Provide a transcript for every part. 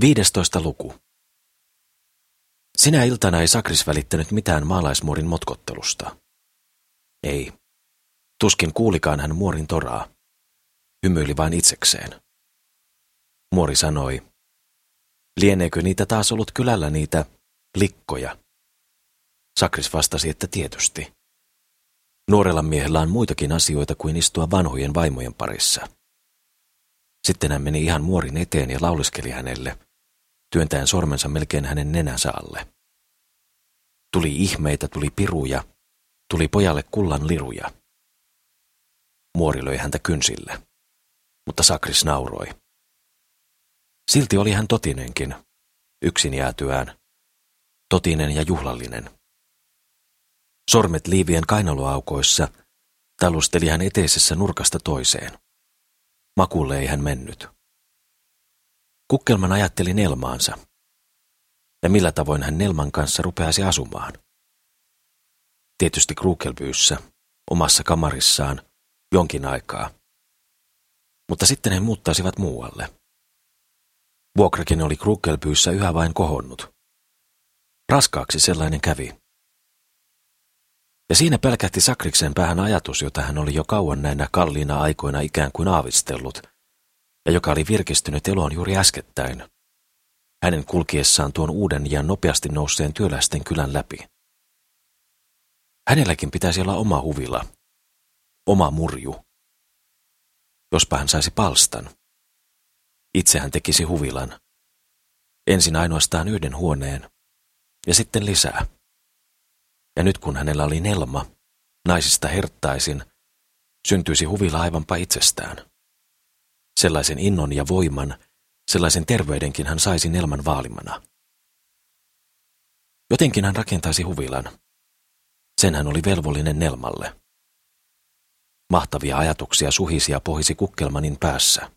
Viidestoista luku. Sinä iltana ei Sakris välittänyt mitään maalaismuorin motkottelusta. Ei. Tuskin kuulikaan hän muorin toraa. Hymyili vain itsekseen. Muori sanoi, lieneekö niitä taas ollut kylällä niitä likkoja? Sakris vastasi, että tietysti. Nuorella miehellä on muitakin asioita kuin istua vanhojen vaimojen parissa. Sitten hän meni ihan muorin eteen ja lauleskeli hänelle – työntäen sormensa melkein hänen nenänsä alle. Tuli ihmeitä, tuli piruja, tuli pojalle kullan liruja. Muori löi häntä kynsille, mutta Sakris nauroi. Silti oli hän totinenkin, yksin jäätyään, totinen ja juhlallinen. Sormet liivien kainaloaukoissa talusteli hän eteisessä nurkasta toiseen. Makulle ei hän mennyt. Kukkelman ajatteli Nelmaansa. Ja millä tavoin hän Nelman kanssa rupeaisi asumaan? Tietysti Krukelbyyssä, omassa kamarissaan, jonkin aikaa. Mutta sitten he muuttaisivat muualle. Vuokrakin oli Krukelbyyssä yhä vain kohonnut. Raskaaksi sellainen kävi. Ja siinä pelkähti Sakriksen päähän ajatus, jota hän oli jo kauan näinä kalliina aikoina ikään kuin aavistellut – ja joka oli virkistynyt eloon juuri äskettäin, hänen kulkiessaan tuon uuden ja nopeasti nousseen työläisten kylän läpi. Hänelläkin pitäisi olla oma huvila, oma murju. Jospa hän saisi palstan. Itse hän tekisi huvilan. Ensin ainoastaan yhden huoneen, ja sitten lisää. Ja nyt kun hänellä oli Nelma, naisista herttaisin, syntyisi huvila aivanpa itsestään. Sellaisen innon ja voiman, sellaisen terveydenkin hän saisi Nelman vaalimana. Jotenkin hän rakentaisi huvilan. Sen hän oli velvollinen Nelmalle. Mahtavia ajatuksia suhisia pohisi Kukkelmanin päässä.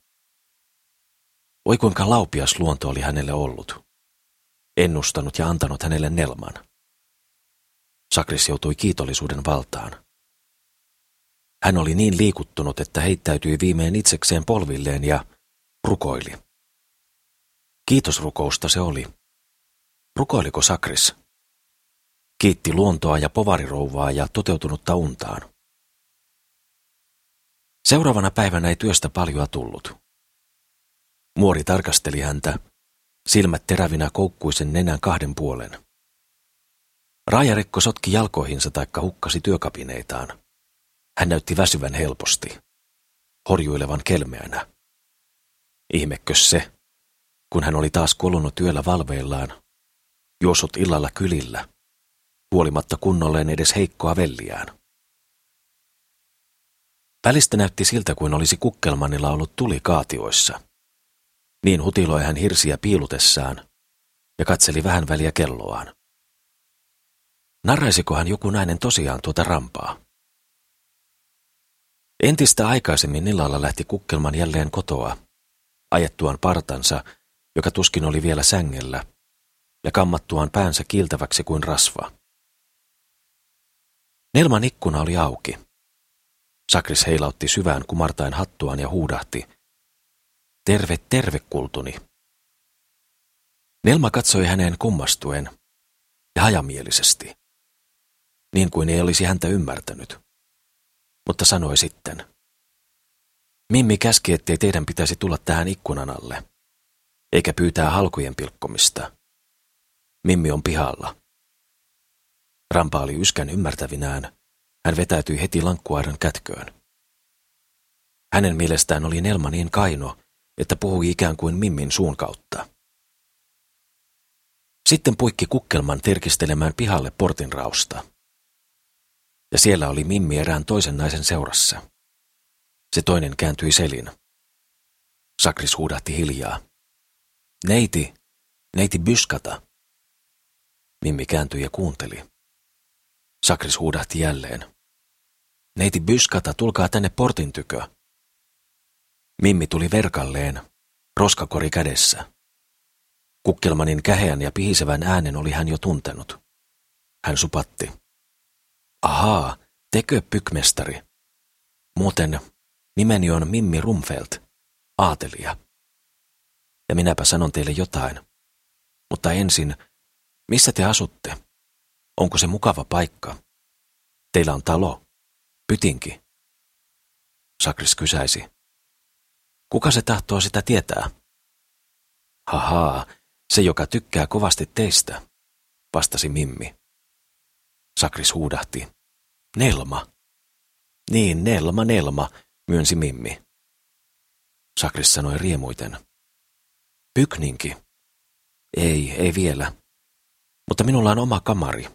Oi kuinka laupias luonto oli hänelle ollut. Ennustanut ja antanut hänelle Nelman. Sakris joutui kiitollisuuden valtaan. Hän oli niin liikuttunut, että heittäytyi viimein itsekseen polvilleen ja rukoili. Kiitosrukousta se oli. Rukoiliko Sakris? Kiitti luontoa ja povarirouvaa ja toteutunutta untaan. Seuraavana päivänä ei työstä paljoa tullut. Muori tarkasteli häntä, silmät terävinä koukkuisen nenän kahden puolen. Raajarekko sotki jalkoihinsa taikka hukkasi työkapineitaan. Hän näytti väsyvän helposti, horjuilevan kelmeänä. Ihmekkös se, kun hän oli taas kolunut työllä valveillaan, juossut illalla kylillä, huolimatta kunnolleen edes heikkoa velliään. Välistä näytti siltä, kuin olisi kukkelmanilla ollut tuli kaatioissa. Niin hutiloi hän hirsiä piilutessaan ja katseli vähän väliä kelloaan. Narraisiko hän joku nainen tosiaan tuota rampaa? Entistä aikaisemmin illalla lähti kukkelman jälleen kotoa, ajettuaan partansa, joka tuskin oli vielä sängellä, ja kammattuaan päänsä kiiltäväksi kuin rasva. Nelman ikkuna oli auki. Sakris heilautti syvään kumartain hattuaan ja huudahti. Terve, terve, kultuni. Nelma katsoi häneen kummastuen ja hajamielisesti, niin kuin ei olisi häntä ymmärtänyt mutta sanoi sitten. Mimmi käski, ettei teidän pitäisi tulla tähän ikkunan alle, eikä pyytää halkojen pilkkomista. Mimmi on pihalla. Rampa oli yskän ymmärtävinään. Hän vetäytyi heti lankkuaidan kätköön. Hänen mielestään oli Nelma niin kaino, että puhui ikään kuin Mimmin suun kautta. Sitten puikki kukkelman terkistelemään pihalle portin rausta ja siellä oli Mimmi erään toisen naisen seurassa. Se toinen kääntyi selin. Sakris huudahti hiljaa. Neiti, neiti Byskata. Mimmi kääntyi ja kuunteli. Sakris huudahti jälleen. Neiti Byskata, tulkaa tänne portin tykö. Mimmi tuli verkalleen, roskakori kädessä. Kukkelmanin käheän ja pihisevän äänen oli hän jo tuntenut. Hän supatti. Ahaa, tekö pykmestari? Muuten nimeni on Mimmi Rumfeld, aatelija. Ja minäpä sanon teille jotain. Mutta ensin, missä te asutte? Onko se mukava paikka? Teillä on talo. Pytinki. Sakris kysäisi. Kuka se tahtoo sitä tietää? Hahaa, se joka tykkää kovasti teistä, vastasi Mimmi. Sakris huudahti. Nelma. Niin, Nelma, Nelma, myönsi Mimmi. Sakris sanoi riemuiten. Pykninki. Ei, ei vielä. Mutta minulla on oma kamari,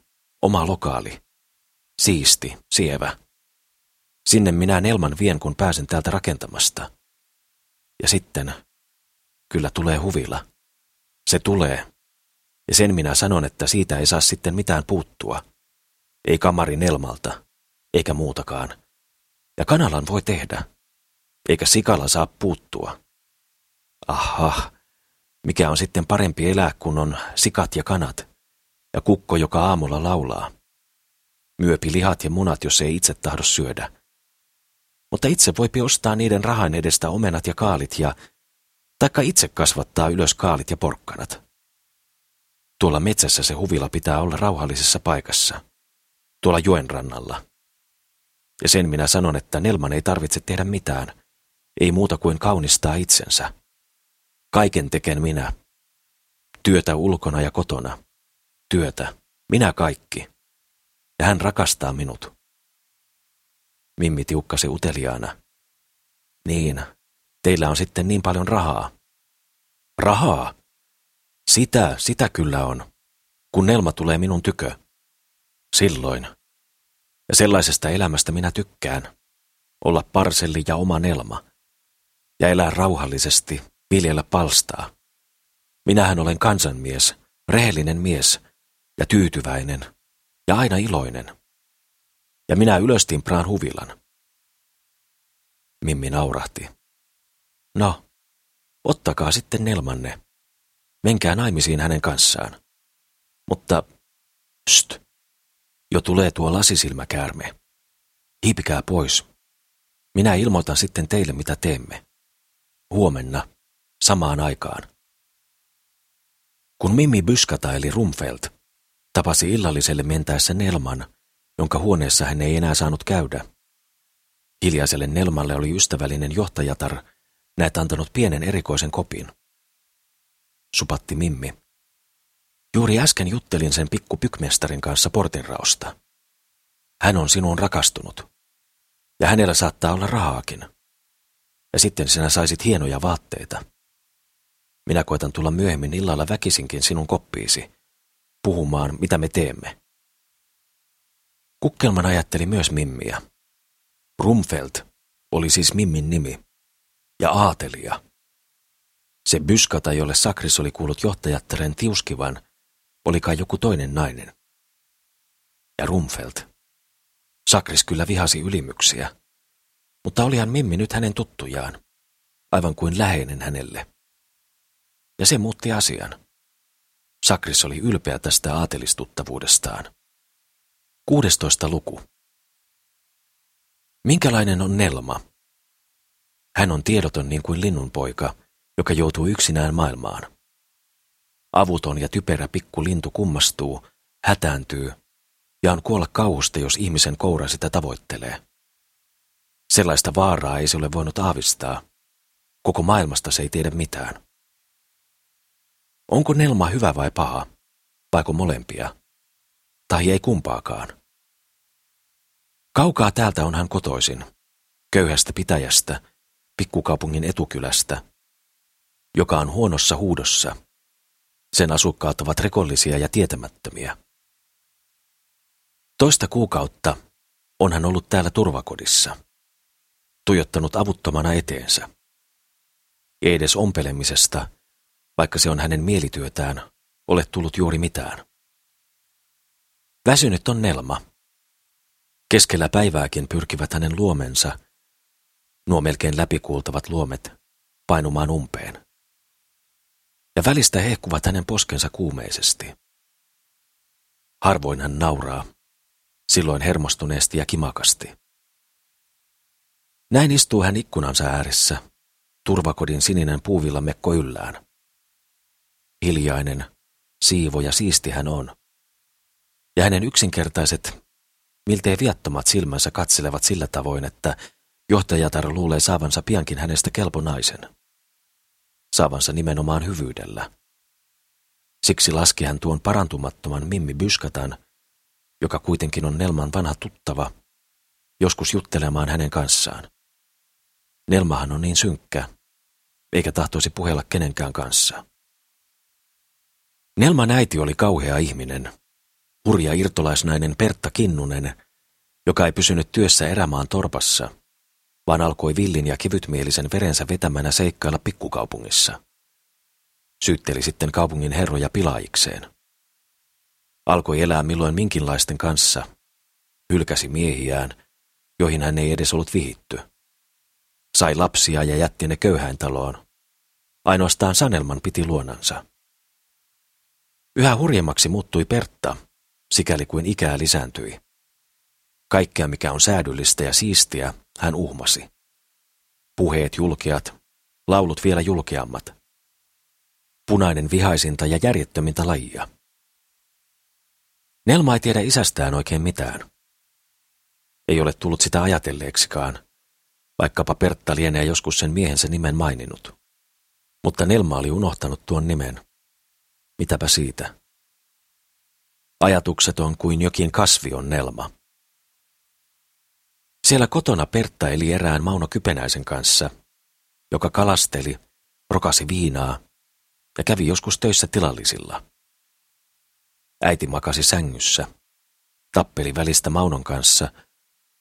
oma lokaali. Siisti, sievä. Sinne minä Nelman vien, kun pääsen täältä rakentamasta. Ja sitten, kyllä tulee huvila. Se tulee. Ja sen minä sanon, että siitä ei saa sitten mitään puuttua. Ei kamari Nelmalta, eikä muutakaan. Ja kanalan voi tehdä. Eikä sikala saa puuttua. Aha, mikä on sitten parempi elää, kun on sikat ja kanat, ja kukko, joka aamulla laulaa. Myöpi lihat ja munat, jos ei itse tahdo syödä. Mutta itse voipi ostaa niiden rahan edestä omenat ja kaalit ja taikka itse kasvattaa ylös kaalit ja porkkanat. Tuolla metsässä se huvila pitää olla rauhallisessa paikassa, tuolla joen rannalla. Ja sen minä sanon, että Nelman ei tarvitse tehdä mitään, ei muuta kuin kaunistaa itsensä. Kaiken teken minä. Työtä ulkona ja kotona. Työtä. Minä kaikki. Ja hän rakastaa minut. Mimmi tiukkasi uteliaana. Niin, teillä on sitten niin paljon rahaa. Rahaa? Sitä, sitä kyllä on. Kun Nelma tulee minun tykö. Silloin. Ja sellaisesta elämästä minä tykkään. Olla parselli ja oma Nelma. Ja elää rauhallisesti, viljellä palstaa. Minähän olen kansanmies, rehellinen mies ja tyytyväinen ja aina iloinen. Ja minä ylöstin Praan huvilan. Mimmi naurahti. No, ottakaa sitten Nelmanne. Menkää naimisiin hänen kanssaan. Mutta, pst, jo tulee tuo lasisilmäkäärme. Hiipikää pois. Minä ilmoitan sitten teille, mitä teemme. Huomenna samaan aikaan. Kun Mimmi Byskata eli Rumfeld tapasi illalliselle mentäessä Nelman, jonka huoneessa hän ei enää saanut käydä. Hiljaiselle Nelmalle oli ystävällinen johtajatar näet antanut pienen erikoisen kopin. Supatti Mimmi. Juuri äsken juttelin sen pikku pykmestarin kanssa portinraosta. Hän on sinuun rakastunut. Ja hänellä saattaa olla rahaakin. Ja sitten sinä saisit hienoja vaatteita. Minä koitan tulla myöhemmin illalla väkisinkin sinun koppiisi, puhumaan, mitä me teemme. Kukkelman ajatteli myös Mimmiä. Rumfeld oli siis Mimmin nimi. Ja aatelia. Se byskata, jolle Sakris oli kuullut johtajattaren tiuskivan, oli kai joku toinen nainen. Ja Rumfeld. Sakris kyllä vihasi ylimyksiä, mutta olihan Mimmi nyt hänen tuttujaan, aivan kuin läheinen hänelle. Ja se muutti asian. Sakris oli ylpeä tästä aatelistuttavuudestaan. 16. luku. Minkälainen on Nelma? Hän on tiedoton niin kuin linnunpoika, joka joutuu yksinään maailmaan. Avuton ja typerä pikku lintu kummastuu, hätääntyy ja on kuolla kauhusta, jos ihmisen koura sitä tavoittelee. Sellaista vaaraa ei se ole voinut aavistaa. Koko maailmasta se ei tiedä mitään. Onko Nelma hyvä vai paha, vaiko molempia? Tai ei kumpaakaan? Kaukaa täältä on hän kotoisin, köyhästä pitäjästä, pikkukaupungin etukylästä, joka on huonossa huudossa. Sen asukkaat ovat rekollisia ja tietämättömiä. Toista kuukautta on hän ollut täällä turvakodissa, tuijottanut avuttomana eteensä. Ei edes ompelemisesta, vaikka se on hänen mielityötään, ole tullut juuri mitään. Väsynyt on Nelma, Keskellä päivääkin pyrkivät hänen luomensa, nuo melkein läpikuultavat luomet, painumaan umpeen. Ja välistä hehkuvat hänen poskensa kuumeisesti. Harvoin hän nauraa, silloin hermostuneesti ja kimakasti. Näin istuu hän ikkunansa ääressä, turvakodin sininen puuvilla mekko yllään. hiljainen, siivo ja siisti hän on. Ja hänen yksinkertaiset, miltei viattomat silmänsä katselevat sillä tavoin, että johtajatar luulee saavansa piankin hänestä kelponaisen. Saavansa nimenomaan hyvyydellä. Siksi laski hän tuon parantumattoman Mimmi Byskatan, joka kuitenkin on Nelman vanha tuttava, joskus juttelemaan hänen kanssaan. Nelmahan on niin synkkä, eikä tahtoisi puhella kenenkään kanssa. Nelman äiti oli kauhea ihminen, hurja irtolaisnainen Pertta Kinnunen, joka ei pysynyt työssä erämaan torpassa, vaan alkoi villin ja kevytmielisen verensä vetämänä seikkailla pikkukaupungissa. Syytteli sitten kaupungin herroja pilaajikseen. Alkoi elää milloin minkinlaisten kanssa, hylkäsi miehiään, joihin hän ei edes ollut vihitty. Sai lapsia ja jätti ne köyhään taloon. Ainoastaan Sanelman piti luonansa. Yhä hurjemmaksi muuttui Pertta, sikäli kuin ikää lisääntyi. Kaikkea, mikä on säädyllistä ja siistiä, hän uhmasi. Puheet julkeat, laulut vielä julkeammat. Punainen vihaisinta ja järjettömintä lajia. Nelma ei tiedä isästään oikein mitään. Ei ole tullut sitä ajatelleeksikaan, vaikkapa Pertta lienee joskus sen miehensä nimen maininnut. Mutta Nelma oli unohtanut tuon nimen. Mitäpä siitä? Ajatukset on kuin jokin kasvi on Nelma. Siellä kotona Pertta eli erään Mauno Kypenäisen kanssa, joka kalasteli, rokasi viinaa ja kävi joskus töissä tilallisilla. Äiti makasi sängyssä, tappeli välistä Maunon kanssa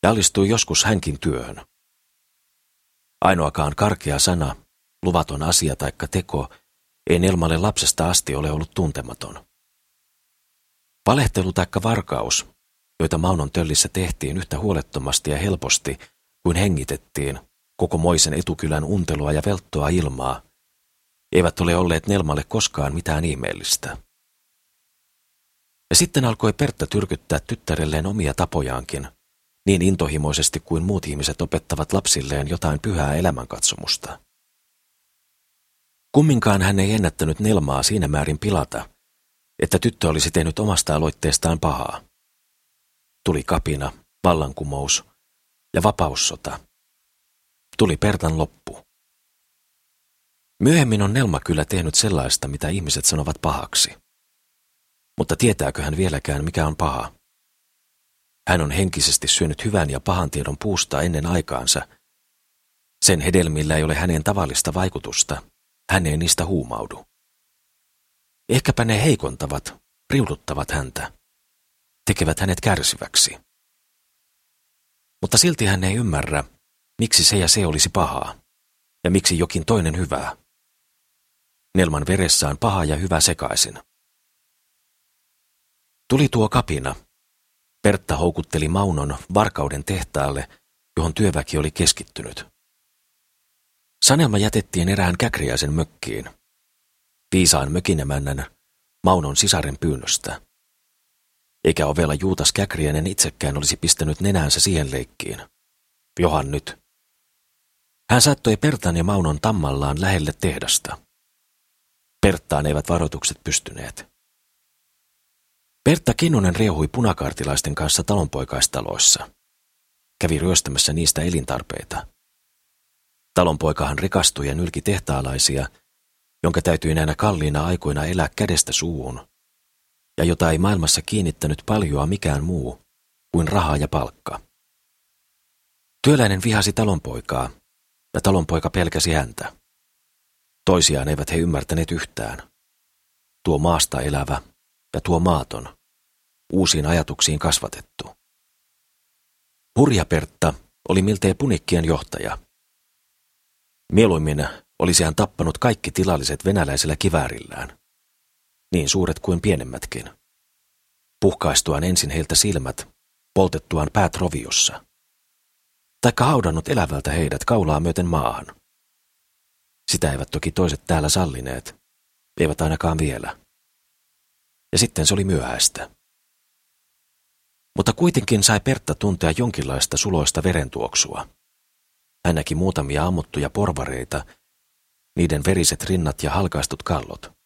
ja alistui joskus hänkin työhön. Ainoakaan karkea sana, luvaton asia taikka teko ei Nelmalle lapsesta asti ole ollut tuntematon. Valehtelu taikka varkaus, joita Maunon töllissä tehtiin yhtä huolettomasti ja helposti kuin hengitettiin koko moisen etukylän untelua ja velttoa ilmaa, eivät ole olleet Nelmalle koskaan mitään ihmeellistä. Ja sitten alkoi Pertta tyrkyttää tyttärelleen omia tapojaankin, niin intohimoisesti kuin muut ihmiset opettavat lapsilleen jotain pyhää elämänkatsomusta. Kumminkaan hän ei ennättänyt Nelmaa siinä määrin pilata, että tyttö olisi tehnyt omasta aloitteestaan pahaa. Tuli kapina, vallankumous ja vapaussota. Tuli Pertan loppu. Myöhemmin on Nelma kyllä tehnyt sellaista, mitä ihmiset sanovat pahaksi. Mutta tietääkö hän vieläkään, mikä on paha? Hän on henkisesti syönyt hyvän ja pahan tiedon puusta ennen aikaansa. Sen hedelmillä ei ole hänen tavallista vaikutusta. Hän ei niistä huumaudu. Ehkäpä ne heikontavat, riuduttavat häntä, tekevät hänet kärsiväksi. Mutta silti hän ei ymmärrä, miksi se ja se olisi pahaa, ja miksi jokin toinen hyvää. Nelman veressä on paha ja hyvä sekaisin. Tuli tuo kapina. Pertta houkutteli Maunon varkauden tehtaalle, johon työväki oli keskittynyt. Sanelma jätettiin erään käkriäisen mökkiin. Viisaan mökinemännän Maunon sisaren pyynnöstä. Eikä ovella Juutas Käkriäinen itsekään olisi pistänyt nenäänsä siihen leikkiin. Johan nyt. Hän saattoi Pertan ja Maunon tammallaan lähelle tehdasta. Perttaan eivät varoitukset pystyneet. Pertta Kinnunen riehui punakaartilaisten kanssa talonpoikaistaloissa. Kävi ryöstämässä niistä elintarpeita. Talonpoikahan rikastui ja nylki tehtaalaisia, jonka täytyi näinä kalliina aikoina elää kädestä suuhun, ja jota ei maailmassa kiinnittänyt paljoa mikään muu kuin raha ja palkka. Työläinen vihasi talonpoikaa, ja talonpoika pelkäsi häntä. Toisiaan eivät he ymmärtäneet yhtään. Tuo maasta elävä ja tuo maaton, uusiin ajatuksiin kasvatettu. Hurja Pertta oli miltei punikkien johtaja. Mieluimmin olisi hän tappanut kaikki tilalliset venäläisellä kiväärillään, niin suuret kuin pienemmätkin. Puhkaistuaan ensin heiltä silmät, poltettuaan päät roviossa. Taikka haudannut elävältä heidät kaulaa myöten maahan. Sitä eivät toki toiset täällä sallineet, eivät ainakaan vielä. Ja sitten se oli myöhäistä. Mutta kuitenkin sai Pertta tuntea jonkinlaista suloista verentuoksua. Hän näki muutamia ammuttuja porvareita, niiden veriset rinnat ja halkaistut kallot.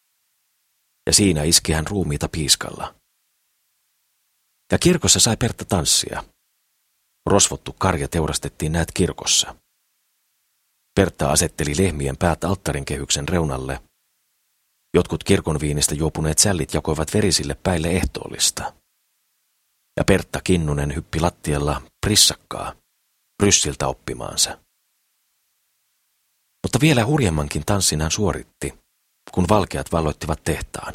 Ja siinä iski hän ruumiita piiskalla. Ja kirkossa sai Pertta tanssia. Rosvottu karja teurastettiin näet kirkossa. Pertta asetteli lehmien päät alttarin kehyksen reunalle. Jotkut kirkon viinistä juopuneet sällit jakoivat verisille päille ehtoollista. Ja Pertta Kinnunen hyppi lattialla prissakkaa, pryssiltä oppimaansa. Mutta vielä hurjemmankin tanssin hän suoritti, kun valkeat valloittivat tehtaan.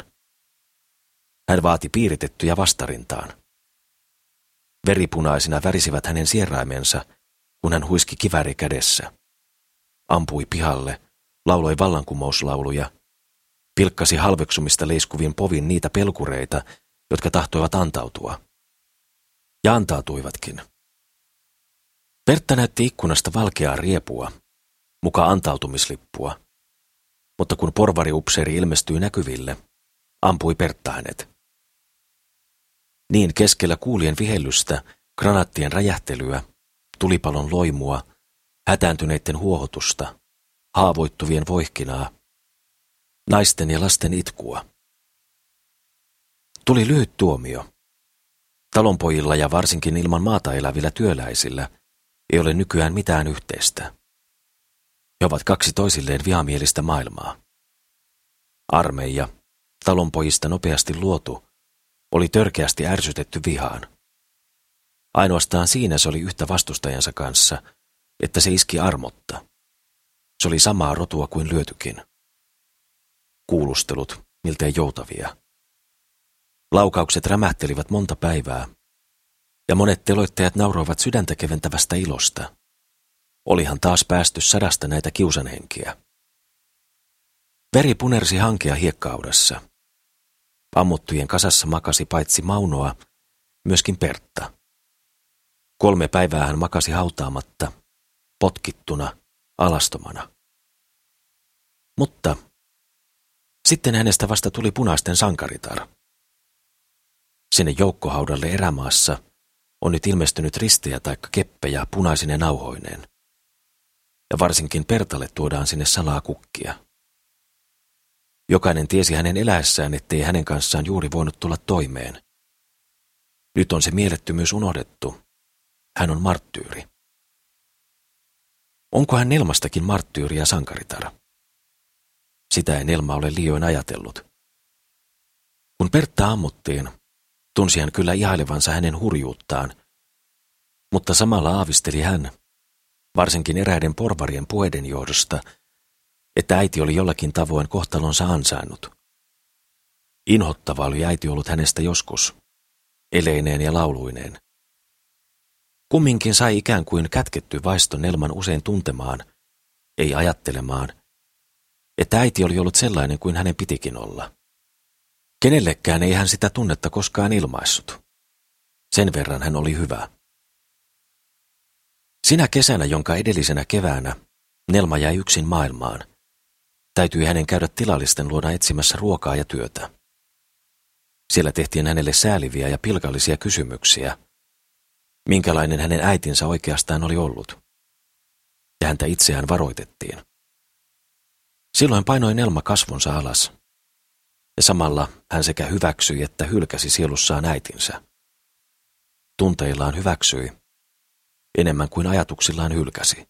Hän vaati piiritettyjä vastarintaan. Veripunaisina värisivät hänen sieraimensa, kun hän huiski kiväri kädessä. Ampui pihalle, lauloi vallankumouslauluja, pilkkasi halveksumista leiskuvin povin niitä pelkureita, jotka tahtoivat antautua. Ja antautuivatkin. Pertta näytti ikkunasta valkeaa riepua, muka antautumislippua. Mutta kun porvari-upseeri ilmestyi näkyville, ampui Pertta hänet. Niin keskellä kuulien vihellystä, granaattien räjähtelyä, tulipalon loimua, hätääntyneiden huohotusta, haavoittuvien voihkinaa, naisten ja lasten itkua. Tuli lyhyt tuomio. Talonpojilla ja varsinkin ilman maata elävillä työläisillä ei ole nykyään mitään yhteistä. He ovat kaksi toisilleen vihamielistä maailmaa. Armeija, talonpojista nopeasti luotu, oli törkeästi ärsytetty vihaan. Ainoastaan siinä se oli yhtä vastustajansa kanssa, että se iski armotta. Se oli samaa rotua kuin lyötykin. Kuulustelut, miltei joutavia. Laukaukset rämähtelivät monta päivää, ja monet teloittajat nauroivat sydäntä keventävästä ilosta. Olihan taas päästy sadasta näitä kiusanhenkiä. Veri punersi hankea hiekkaudassa. Ammuttujen kasassa makasi paitsi Maunoa, myöskin Pertta. Kolme päivää hän makasi hautaamatta, potkittuna, alastomana. Mutta sitten hänestä vasta tuli punaisten sankaritar. Sinne joukkohaudalle erämaassa on nyt ilmestynyt ristejä taikka keppejä punaisine nauhoineen ja varsinkin Pertalle tuodaan sinne salaa kukkia. Jokainen tiesi hänen eläessään, ettei hänen kanssaan juuri voinut tulla toimeen. Nyt on se mielettömyys unohdettu. Hän on marttyyri. Onko hän Nelmastakin marttyyri ja sankaritar? Sitä ei Nelma ole liioin ajatellut. Kun Pertta ammuttiin, tunsi hän kyllä ihailevansa hänen hurjuuttaan, mutta samalla aavisteli hän, varsinkin eräiden porvarien puheiden johdosta, että äiti oli jollakin tavoin kohtalonsa ansainnut. Inhottava oli äiti ollut hänestä joskus, eleineen ja lauluineen. Kumminkin sai ikään kuin kätketty vaiston Nelman usein tuntemaan, ei ajattelemaan, että äiti oli ollut sellainen kuin hänen pitikin olla. Kenellekään ei hän sitä tunnetta koskaan ilmaissut. Sen verran hän oli hyvä. Sinä kesänä, jonka edellisenä keväänä, Nelma jäi yksin maailmaan. Täytyi hänen käydä tilallisten luona etsimässä ruokaa ja työtä. Siellä tehtiin hänelle sääliviä ja pilkallisia kysymyksiä. Minkälainen hänen äitinsä oikeastaan oli ollut. Ja häntä itseään varoitettiin. Silloin painoi Nelma kasvonsa alas. Ja samalla hän sekä hyväksyi että hylkäsi sielussaan äitinsä. Tunteillaan hyväksyi, enemmän kuin ajatuksillaan hylkäsi.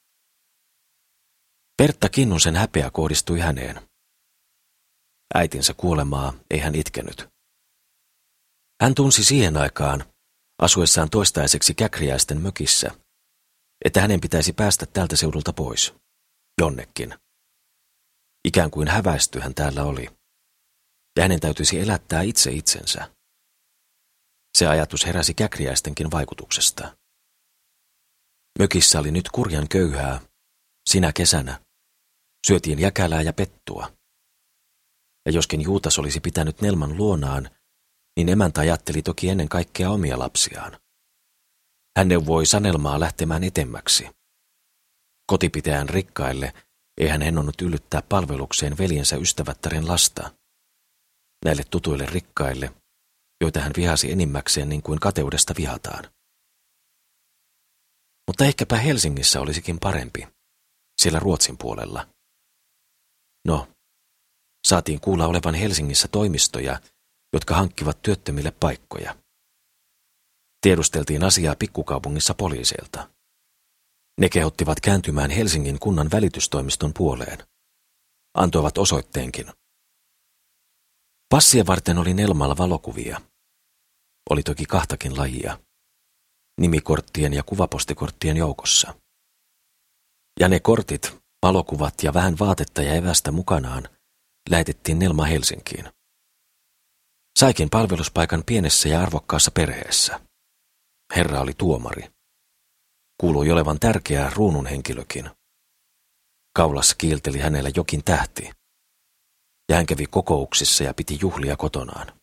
Pertta Kinnusen häpeä kohdistui häneen. Äitinsä kuolemaa ei hän itkenyt. Hän tunsi siihen aikaan, asuessaan toistaiseksi käkriäisten mökissä, että hänen pitäisi päästä tältä seudulta pois, jonnekin. Ikään kuin häväisty hän täällä oli, ja hänen täytyisi elättää itse itsensä. Se ajatus heräsi käkriäistenkin vaikutuksesta. Mökissä oli nyt kurjan köyhää, sinä kesänä. Syötiin jäkälää ja pettua. Ja joskin Juutas olisi pitänyt Nelman luonaan, niin emäntä ajatteli toki ennen kaikkea omia lapsiaan. Hän neuvoi Sanelmaa lähtemään etemmäksi. Kotipitäjän rikkaille ei hän hennonnut yllyttää palvelukseen veljensä ystävättären lasta. Näille tutuille rikkaille, joita hän vihasi enimmäkseen niin kuin kateudesta vihataan. Mutta ehkäpä Helsingissä olisikin parempi, siellä Ruotsin puolella. No, Saatiin kuulla olevan Helsingissä toimistoja, jotka hankkivat työttömille paikkoja. Tiedusteltiin asiaa pikkukaupungissa poliiseilta. Ne kehottivat kääntymään Helsingin kunnan välitystoimiston puoleen. Antoivat osoitteenkin. Passia varten oli Nelmalla valokuvia. Oli toki kahtakin lajia. Nimikorttien ja kuvapostikorttien joukossa. Ja ne kortit, valokuvat ja vähän vaatetta ja evästä mukanaan lähetettiin Nelma Helsinkiin. Saikin palveluspaikan pienessä ja arvokkaassa perheessä. Herra oli tuomari. Kuului olevan tärkeä ruunun henkilökin. Kaulassa kiilteli hänellä jokin tähti. Ja hän kävi kokouksissa ja piti juhlia kotonaan.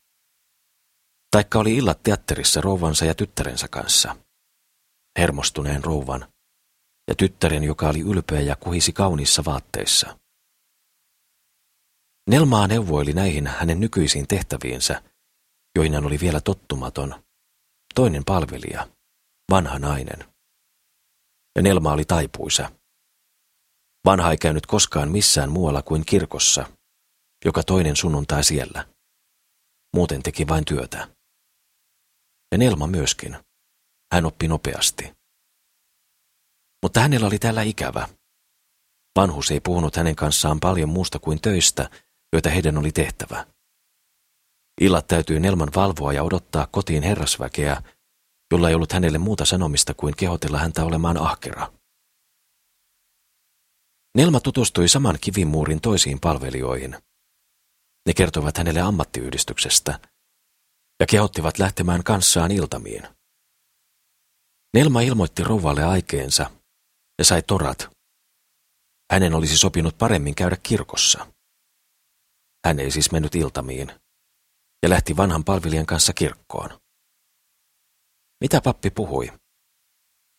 Taikka oli illat teatterissa rouvansa ja tyttärensä kanssa. Hermostuneen rouvan ja tyttären, joka oli ylpeä ja kuhisi kauniissa vaatteissa. Nelmaa neuvoili näihin hänen nykyisiin tehtäviinsä, joihin hän oli vielä tottumaton, toinen palvelija, vanha nainen. Ja Nelma oli taipuisa. Vanha ei käynyt koskaan missään muualla kuin kirkossa, joka toinen sunnuntai siellä. Muuten teki vain työtä. Ja Nelma myöskin. Hän oppi nopeasti. Mutta hänellä oli täällä ikävä. Vanhus ei puhunut hänen kanssaan paljon muusta kuin töistä, joita heidän oli tehtävä. Illat täytyy Nelman valvoa ja odottaa kotiin herrasväkeä, jolla ei ollut hänelle muuta sanomista kuin kehotella häntä olemaan ahkera. Nelma tutustui saman kivimuurin toisiin palvelijoihin. Ne kertovat hänelle ammattiyhdistyksestä ja kehottivat lähtemään kanssaan iltamiin. Nelma ilmoitti rouvalle aikeensa ja sai torat. Hänen olisi sopinut paremmin käydä kirkossa. Hän ei siis mennyt iltamiin ja lähti vanhan palvelijan kanssa kirkkoon. Mitä pappi puhui?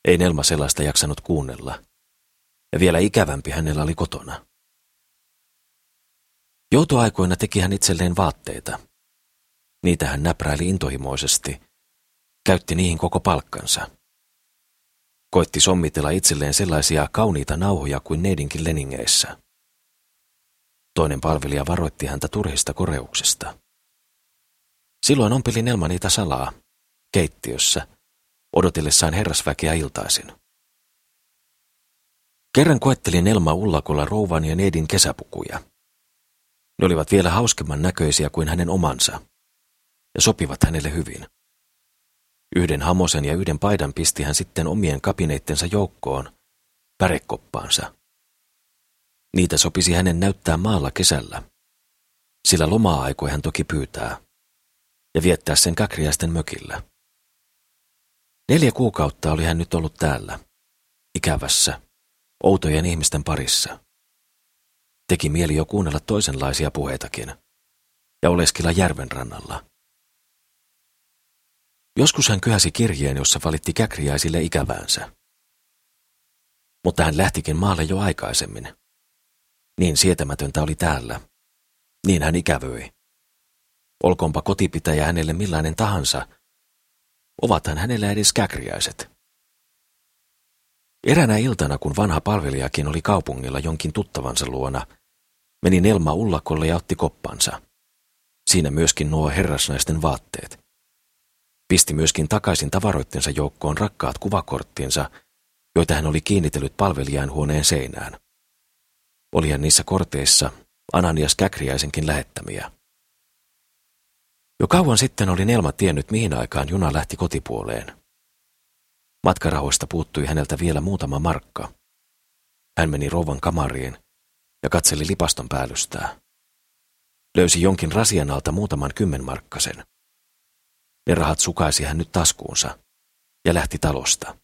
Ei Nelma sellaista jaksanut kuunnella. Ja vielä ikävämpi hänellä oli kotona. Joutoaikoina teki hän itselleen vaatteita. Niitä hän näpräili intohimoisesti, käytti niihin koko palkkansa. Koitti sommitella itselleen sellaisia kauniita nauhoja kuin neidinkin leningeissä. Toinen palvelija varoitti häntä turhista koreuksista. Silloin ompeli Nelma niitä salaa, keittiössä, odotellessaan herrasväkeä iltaisin. Kerran koetteli Nelma ullakolla rouvan ja neidin kesäpukuja. Ne olivat vielä hauskemman näköisiä kuin hänen omansa, ja sopivat hänelle hyvin. Yhden hamosen ja yhden paidan pisti hän sitten omien kapineittensa joukkoon, pärekoppaansa. Niitä sopisi hänen näyttää maalla kesällä, sillä lomaa-aikoja hän toki pyytää, ja viettää sen kakriaisten mökillä. Neljä kuukautta oli hän nyt ollut täällä, ikävässä, outojen ihmisten parissa. Teki mieli jo kuunnella toisenlaisia puheitakin, ja oleskilla järven rannalla. Joskus hän kyhäsi kirjeen, jossa valitti käkriäisille ikäväänsä. Mutta hän lähtikin maalle jo aikaisemmin. Niin sietämätöntä oli täällä. Niin hän ikävöi. Olkoonpa kotipitäjä hänelle millainen tahansa, ovathan hänellä edes käkriäiset. Eränä iltana, kun vanha palvelijakin oli kaupungilla jonkin tuttavansa luona, meni Nelma ullakolle ja otti koppansa. Siinä myöskin nuo herrasnaisten vaatteet. Pisti myöskin takaisin tavaroittensa joukkoon rakkaat kuvakorttinsa, joita hän oli kiinnitellyt palvelijan huoneen seinään. Olihan niissä korteissa Ananias Käkriäisenkin lähettämiä. Jo kauan sitten oli Nelma tiennyt, mihin aikaan juna lähti kotipuoleen. Matkarahoista puuttui häneltä vielä muutama markka. Hän meni rouvan kamariin ja katseli lipaston päällystää. Löysi jonkin rasian alta muutaman kymmenmarkkasen. Ne rahat sukaisi hän nyt taskuunsa ja lähti talosta.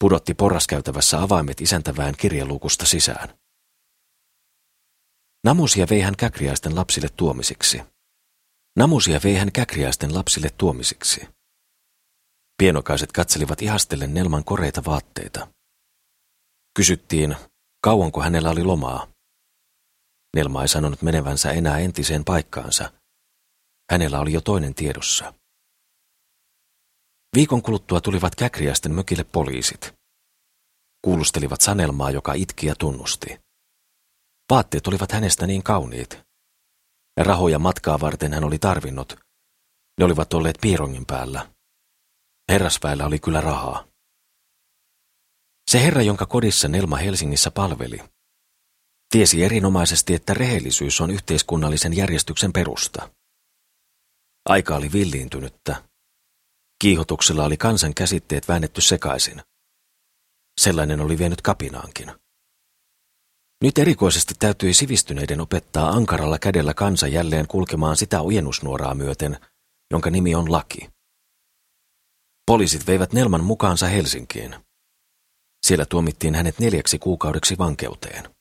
Pudotti porraskäytävässä avaimet isäntävään kirjeluukusta sisään. Namusia vei hän käkriäisten lapsille tuomisiksi. Namusia vei hän käkriäisten lapsille tuomisiksi. Pienokaiset katselivat ihastellen Nelman koreita vaatteita. Kysyttiin, kauanko hänellä oli lomaa. Nelma ei sanonut menevänsä enää entiseen paikkaansa. Hänellä oli jo toinen tiedossa. Viikon kuluttua tulivat käkriäisten mökille poliisit. Kuulustelivat Sanelmaa, joka itki ja tunnusti. Vaatteet olivat hänestä niin kauniit, ja rahoja matkaa varten hän oli tarvinnut. Ne olivat olleet piirongin päällä. Herrasväellä oli kyllä rahaa. Se herra, jonka kodissa Nelma Helsingissä palveli, tiesi erinomaisesti, että rehellisyys on yhteiskunnallisen järjestyksen perusta. Aika oli villiintynyttä. Kiihotuksella oli kansan käsitteet väännetty sekaisin. Sellainen oli vienyt kapinaankin. Nyt erikoisesti täytyi sivistyneiden opettaa ankaralla kädellä kansa jälleen kulkemaan sitä ojennusnuoraa myöten, jonka nimi on laki. Poliisit veivät Nelman mukaansa Helsinkiin. Siellä tuomittiin hänet neljäksi kuukaudeksi vankeuteen.